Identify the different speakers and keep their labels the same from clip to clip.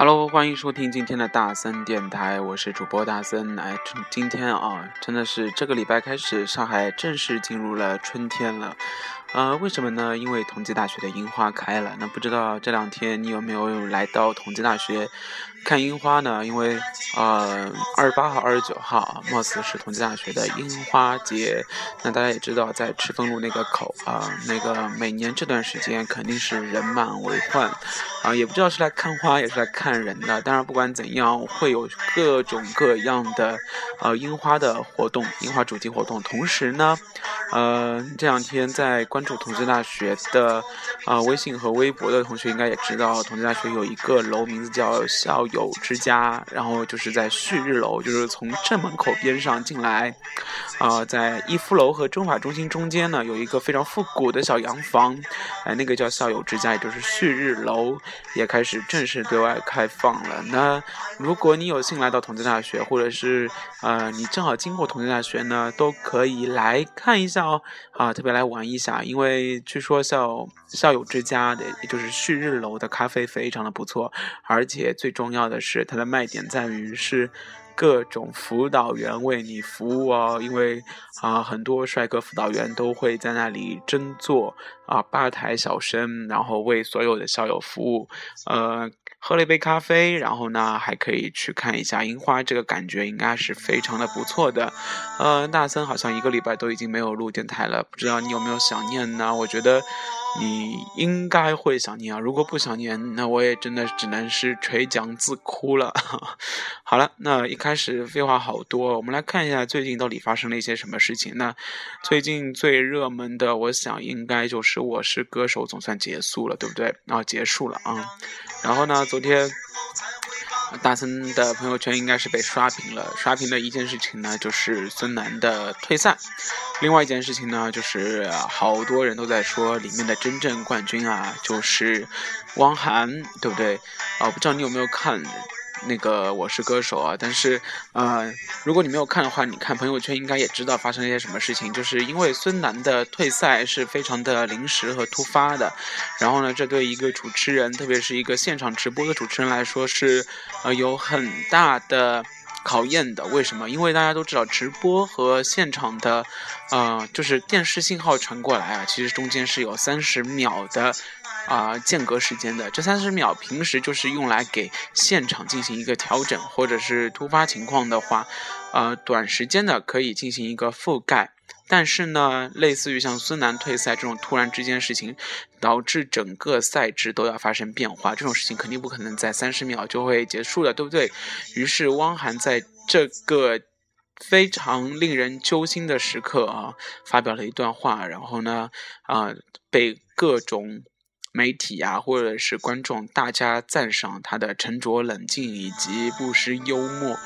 Speaker 1: Hello，欢迎收听今天的大森电台，我是主播大森。哎，今天啊，真的是这个礼拜开始，上海正式进入了春天了。呃，为什么呢？因为同济大学的樱花开了。那不知道这两天你有没有来到同济大学？看樱花呢，因为呃，二十八号、二十九号，貌似是同济大学的樱花节。那大家也知道，在赤峰路那个口啊，那个每年这段时间肯定是人满为患啊，也不知道是来看花，也是来看人的。当然，不管怎样，会有各种各样的呃樱花的活动，樱花主题活动。同时呢，呃，这两天在关关注同济大学的啊微信和微博的同学应该也知道，同济大学有一个楼，名字叫校。友之家，然后就是在旭日楼，就是从正门口边上进来，啊，在逸夫楼和中法中心中间呢，有一个非常复古的小洋房，哎，那个叫校友之家，也就是旭日楼，也开始正式对外开放了。那如果你有幸来到同济大学，或者是呃你正好经过同济大学呢，都可以来看一下哦，啊，特别来玩一下，因为据说校校友之家的，也就是旭日楼的咖啡非常的不错，而且最重要。的是，它的卖点在于是各种辅导员为你服务哦，因为啊，很多帅哥辅导员都会在那里争做啊吧台小生，然后为所有的校友服务。呃，喝了一杯咖啡，然后呢，还可以去看一下樱花，这个感觉应该是非常的不错的。呃，大森好像一个礼拜都已经没有录电台了，不知道你有没有想念呢？我觉得。你应该会想念啊，如果不想念，那我也真的只能是垂桨自哭了。好了，那一开始废话好多，我们来看一下最近到底发生了一些什么事情。那最近最热门的，我想应该就是《我是歌手》总算结束了，对不对？啊，结束了啊。然后呢，昨天。大森的朋友圈应该是被刷屏了。刷屏的一件事情呢，就是孙楠的退赛；另外一件事情呢，就是好多人都在说里面的真正冠军啊，就是汪涵，对不对？啊，不知道你有没有看？那个我是歌手啊，但是呃，如果你没有看的话，你看朋友圈应该也知道发生了一些什么事情，就是因为孙楠的退赛是非常的临时和突发的，然后呢，这对一个主持人，特别是一个现场直播的主持人来说是呃有很大的考验的。为什么？因为大家都知道直播和现场的呃就是电视信号传过来啊，其实中间是有三十秒的。啊，间隔时间的这三十秒，平时就是用来给现场进行一个调整，或者是突发情况的话，呃，短时间的可以进行一个覆盖。但是呢，类似于像孙楠退赛这种突然之间事情，导致整个赛制都要发生变化，这种事情肯定不可能在三十秒就会结束了，对不对？于是汪涵在这个非常令人揪心的时刻啊，发表了一段话，然后呢，啊，被各种。媒体啊，或者是观众，大家赞赏他的沉着冷静以及不失幽默，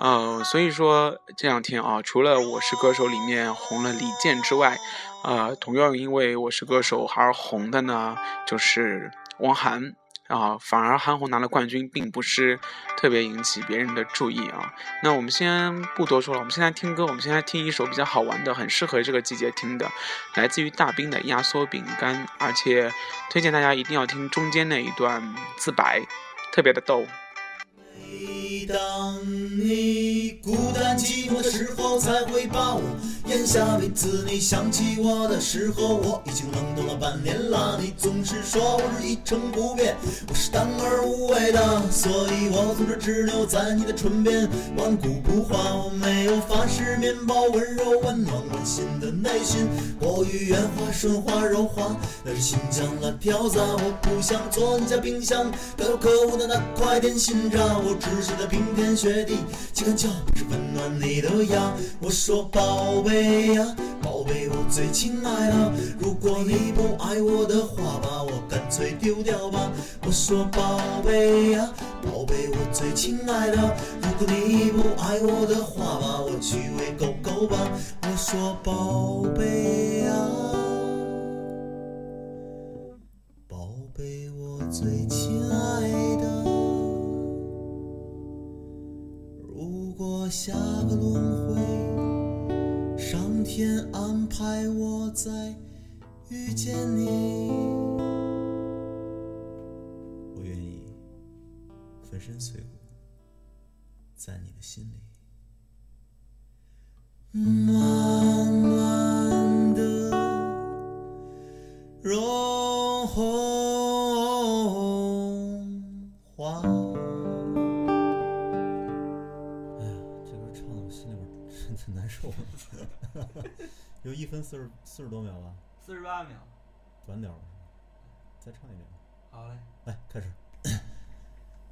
Speaker 1: 呃，所以说这两天啊，除了《我是歌手》里面红了李健之外，呃，同样因为我是歌手而红的呢，就是汪涵。啊，反而韩红拿了冠军，并不是特别引起别人的注意啊。那我们先不多说了，我们现在听歌，我们现在听一首比较好玩的，很适合这个季节听的，来自于大兵的《压缩饼干》，而且推荐大家一定要听中间那一段自白，特别的逗。每当你孤单寂寞的时候，才会把我咽下鼻子。你想起我的时候，我已经冷冻了半年了。你总是说我是一成不变，我是淡而无味的，所以我总是只留在你的唇边，顽固不化。我没有法式面包，温柔温暖温馨的内心，过于圆滑顺滑柔滑，那是新疆辣条子。我不想做你家冰箱可有可无的那块点心渣，我只是在。冰天雪地，几根脚不是温暖你的牙。我说宝贝呀，宝贝，我最亲爱的，如果你不爱我的话，把我干脆丢掉吧。我说宝贝呀，宝贝，我最亲爱的，如果你不爱我的话，把我去喂狗狗吧。我说宝贝呀，宝贝，我最亲爱的。如果下个轮回，上天安排我再遇见你，我愿意
Speaker 2: 粉身碎骨在你的心里。有一分四十四十多秒吧？
Speaker 3: 四十八秒。
Speaker 2: 短点儿，再唱一遍。
Speaker 3: 好嘞，
Speaker 2: 来开始。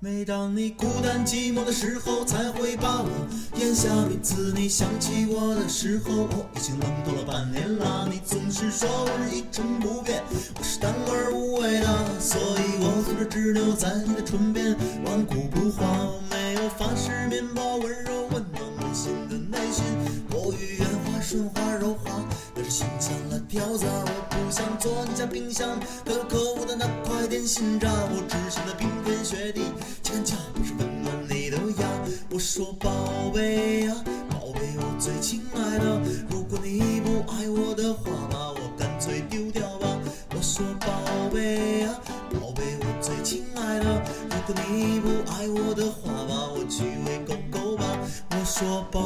Speaker 2: 每当你孤单寂寞的时候，才会把我咽下每次。你想起我的时候，我已经冷冻了半年了。你总是说我是一成不变，我是淡而无味的，所以我总是只留在你的唇边，顽固不化。我没有法式面包，温柔温暖温馨的内心，过于圆滑顺滑柔滑，那是心像了条子。我不想做你家冰箱可口的那块点心渣，我只想在冰天雪地。牵脚不是温暖你的牙，我说宝贝呀，宝贝我最亲爱的，如果你不爱我的话，把我干脆丢掉吧。我说宝贝呀，宝贝我最亲爱的，如果你不爱我的话，把我去喂狗狗吧。我说宝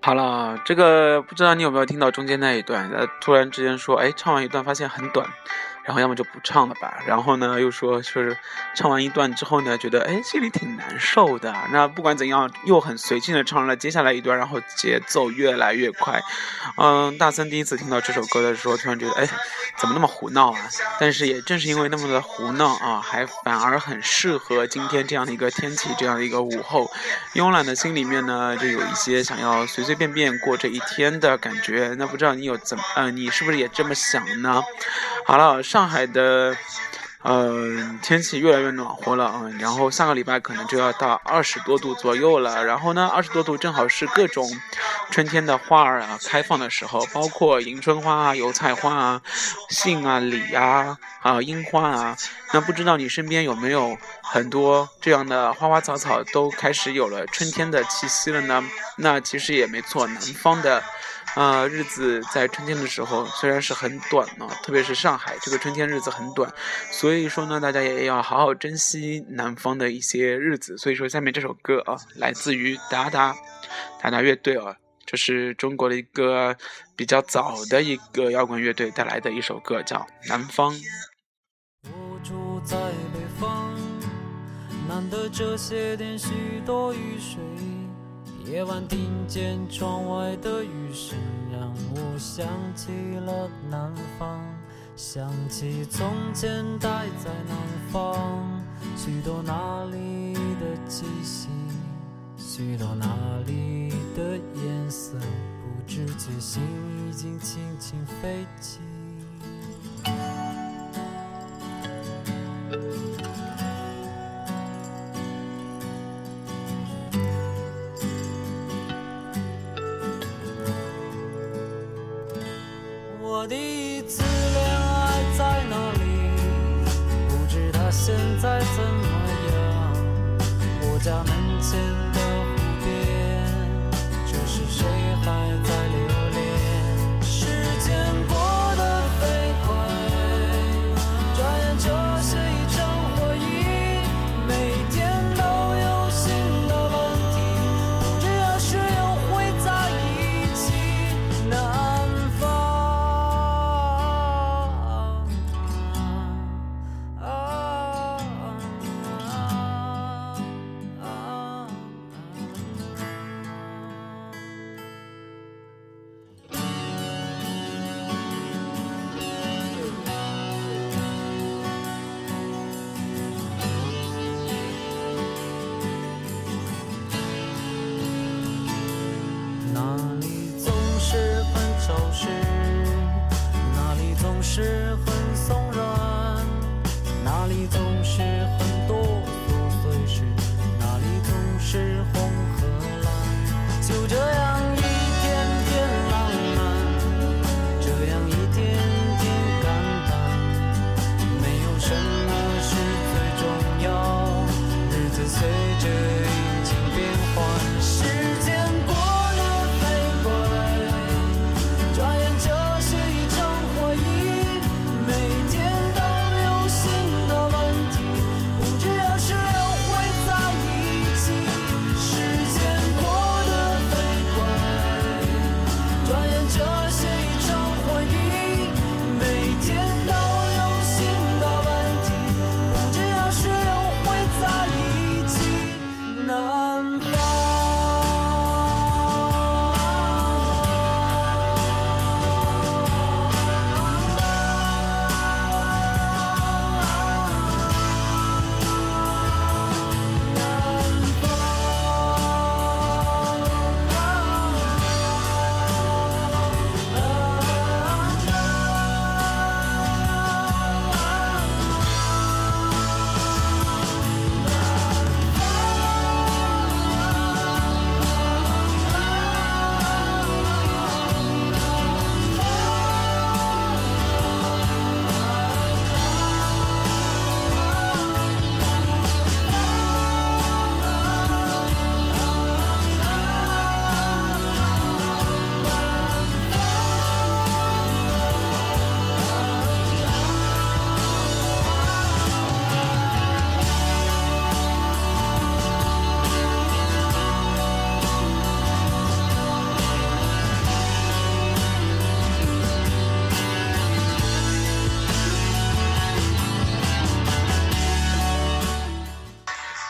Speaker 1: 好了，这个不知道你有没有听到中间那一段？呃，突然之间说，哎，唱完一段发现很短。然后要么就不唱了吧，然后呢又说说是唱完一段之后呢，觉得哎心里挺难受的。那不管怎样，又很随性的唱了接下来一段，然后节奏越来越快。嗯，大森第一次听到这首歌的时候，突然觉得哎怎么那么胡闹啊？但是也正是因为那么的胡闹啊，还反而很适合今天这样的一个天气，这样的一个午后。慵懒的心里面呢，就有一些想要随随便便过这一天的感觉。那不知道你有怎么，嗯，你是不是也这么想呢？好了，上海的，呃，天气越来越暖和了啊，然后下个礼拜可能就要到二十多度左右了。然后呢，二十多度正好是各种春天的花儿啊开放的时候，包括迎春花啊、油菜花啊、杏啊、李啊、啊樱花啊。那不知道你身边有没有很多这样的花花草草都开始有了春天的气息了呢？那其实也没错，南方的。啊，日子在春天的时候虽然是很短呢，特别是上海这个春天日子很短，所以说呢，大家也要好好珍惜南方的一些日子。所以说，下面这首歌啊，来自于达达达达乐队啊，这是中国的一个比较早的一个摇滚乐队带来的一首歌，叫《南方》。
Speaker 4: 我住在北方，难得这些天许多雨水。夜晚听见窗外的雨声，让我想起了南方，想起从前待在南方，许多那里的气息，许多那里的颜色，不知觉心已经轻轻飞起。我第一次恋爱在哪里？不知他现在怎么样。我家门前。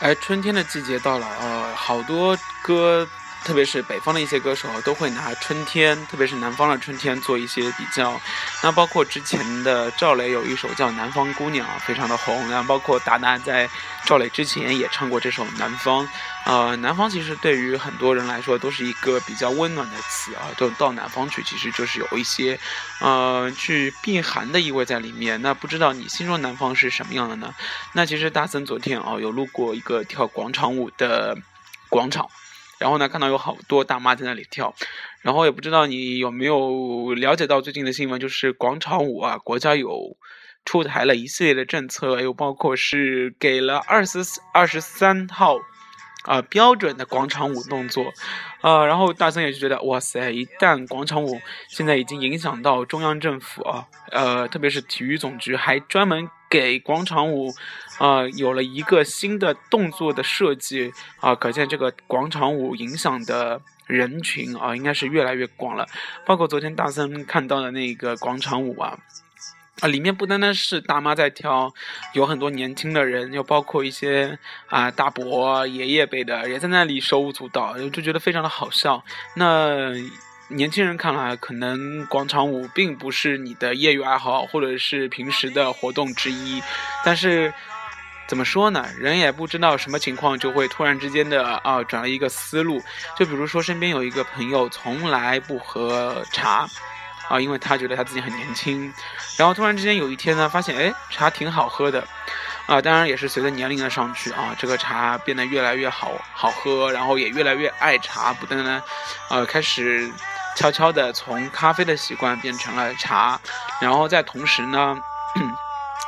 Speaker 1: 哎，春天的季节到了，呃，好多歌，特别是北方的一些歌手都会拿春天，特别是南方的春天做一些比较。那包括之前的赵雷有一首叫《南方姑娘》，非常的红。那包括达达在赵雷之前也唱过这首《南方》。呃，南方其实对于很多人来说都是一个比较温暖的词啊，就到南方去，其实就是有一些，呃，去避寒的意味在里面。那不知道你心中南方是什么样的呢？那其实大森昨天啊有路过一个跳广场舞的广场，然后呢看到有好多大妈在那里跳，然后也不知道你有没有了解到最近的新闻，就是广场舞啊，国家有。出台了一系列的政策，又包括是给了二十二十三号啊、标准的广场舞动作，呃，然后大森也是觉得哇塞，一旦广场舞现在已经影响到中央政府啊，呃，特别是体育总局还专门给广场舞啊、有了一个新的动作的设计啊、可见这个广场舞影响的。人群啊，应该是越来越广了。包括昨天大森看到的那个广场舞啊，啊，里面不单单是大妈在跳，有很多年轻的人，又包括一些啊大伯、爷爷辈的也在那里手舞足蹈，就觉得非常的好笑。那年轻人看来，可能广场舞并不是你的业余爱好，或者是平时的活动之一，但是。怎么说呢？人也不知道什么情况，就会突然之间的啊转了一个思路。就比如说，身边有一个朋友从来不喝茶，啊，因为他觉得他自己很年轻，然后突然之间有一天呢，发现哎茶挺好喝的，啊，当然也是随着年龄的上去啊，这个茶变得越来越好好喝，然后也越来越爱茶，不断的呃开始悄悄的从咖啡的习惯变成了茶，然后在同时呢。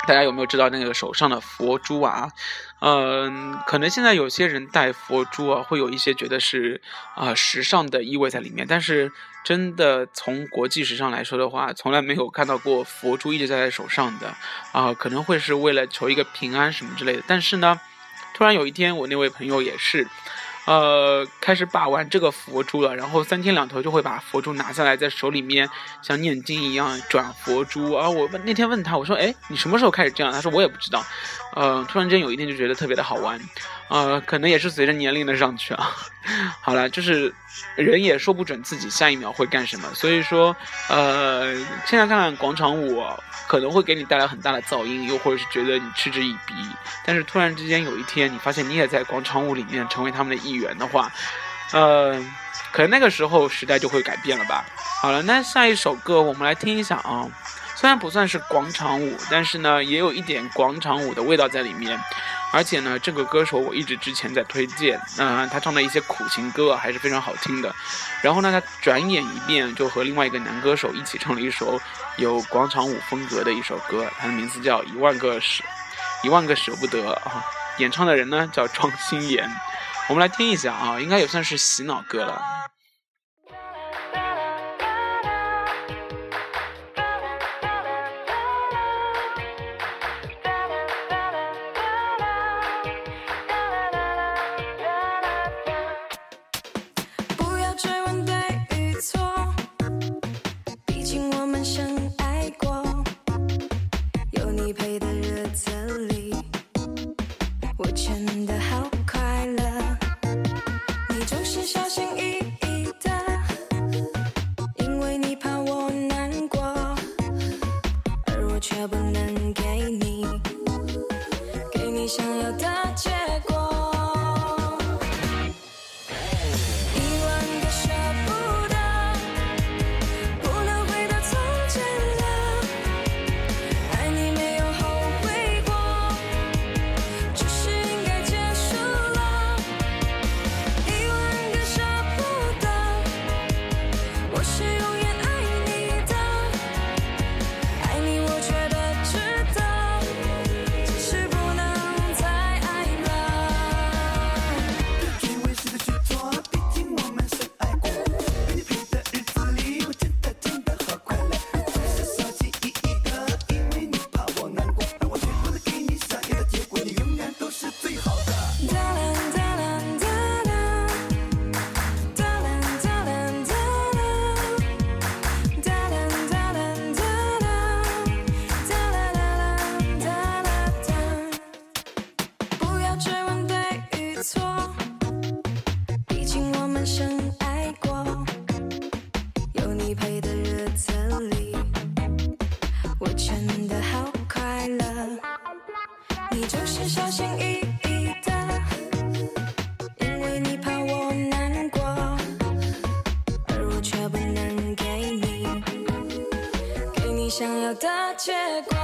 Speaker 1: 大家有没有知道那个手上的佛珠啊？嗯、可能现在有些人戴佛珠啊，会有一些觉得是啊、时尚的意味在里面，但是真的从国际时尚来说的话，从来没有看到过佛珠一直戴在手上的啊、可能会是为了求一个平安什么之类的。但是呢，突然有一天，我那位朋友也是。呃，开始把玩这个佛珠了，然后三天两头就会把佛珠拿下来，在手里面像念经一样转佛珠。啊，我问那天问他，我说，哎，你什么时候开始这样？他说我也不知道。呃，突然间有一天就觉得特别的好玩，呃，可能也是随着年龄的上去啊。好了，就是人也说不准自己下一秒会干什么，所以说，呃，现在看看广场舞可能会给你带来很大的噪音，又或者是觉得你嗤之以鼻。但是突然之间有一天，你发现你也在广场舞里面成为他们的一员的话，呃，可能那个时候时代就会改变了吧。好了，那下一首歌我们来听一下啊。
Speaker 3: 虽然不算是广场舞，但是呢，也有一点广场舞的味道在里面。而且呢，这个歌手我一直之前在推荐，嗯他唱的一些苦情歌还是非常好听的。然后呢，他转眼一变，就和另外一个男歌手一起唱了一首有广场舞风格的一首歌，它的名字叫《一万个舍一万个舍不得》啊。演唱的人呢叫庄心妍，我们来听一下啊，应该也算是洗脑歌了。的结果。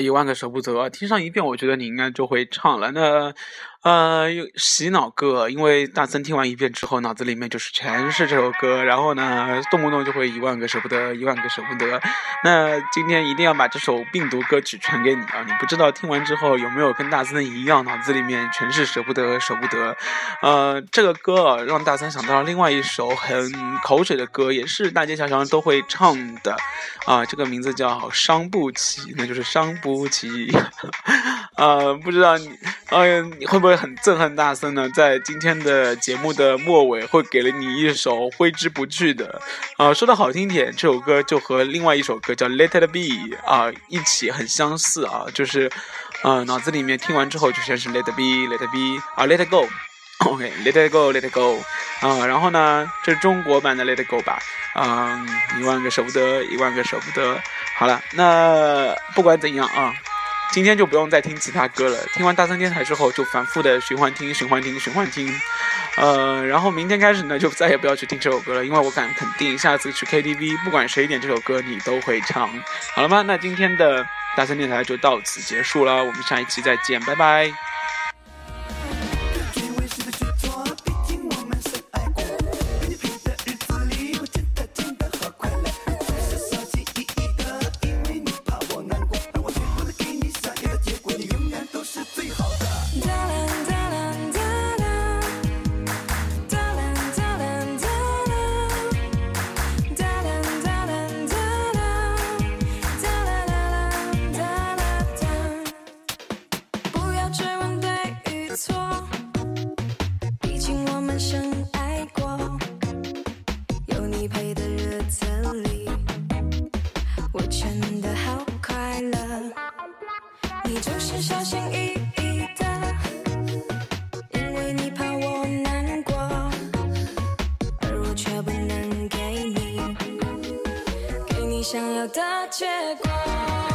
Speaker 3: 一万个舍不得，听上一遍，我觉得你应该就会唱了。那。呃，洗脑歌，因为大森听完一遍之后，脑子里面就是全是这首歌，然后呢，动不动就会一万个舍不得，一万个舍不得。那今天一定要把这首病毒歌曲传给你啊！你不知道听完之后有没有跟大森一样，脑子里面全是舍不得，舍不得。呃，这个歌让大森想到了另外一首很口水的歌，也是大街小巷都会唱的啊，这个名字叫《伤不起》，那就是伤不起。呃，不知道你，呃，你会不会？很憎恨大森呢，在今天的节目的末尾会给了你一首挥之不去的，啊，说的好听点，这首歌就和另外一首歌叫《Let It Be》啊一起很相似啊，就是，呃，脑子里面听完之后就全是 Let It Be，Let It Be 啊，Let It Go，OK，Let It Go，Let It Go，啊，然后呢，这是中国版的 Let It Go 吧，嗯，一万个舍不得，一万个舍不得，好了，那不管怎样啊。今天就不用再听其他歌了。听完大三电台之后，就反复的循环听、循环听、循环听。呃，然后明天开始呢，就再也不要去听这首歌了，因为我敢肯定，下次去 KTV，不管谁点这首歌，你都会唱。好了吗？那今天的大三电台就到此结束了，我们下一期再见，拜拜。
Speaker 5: 想要的结果。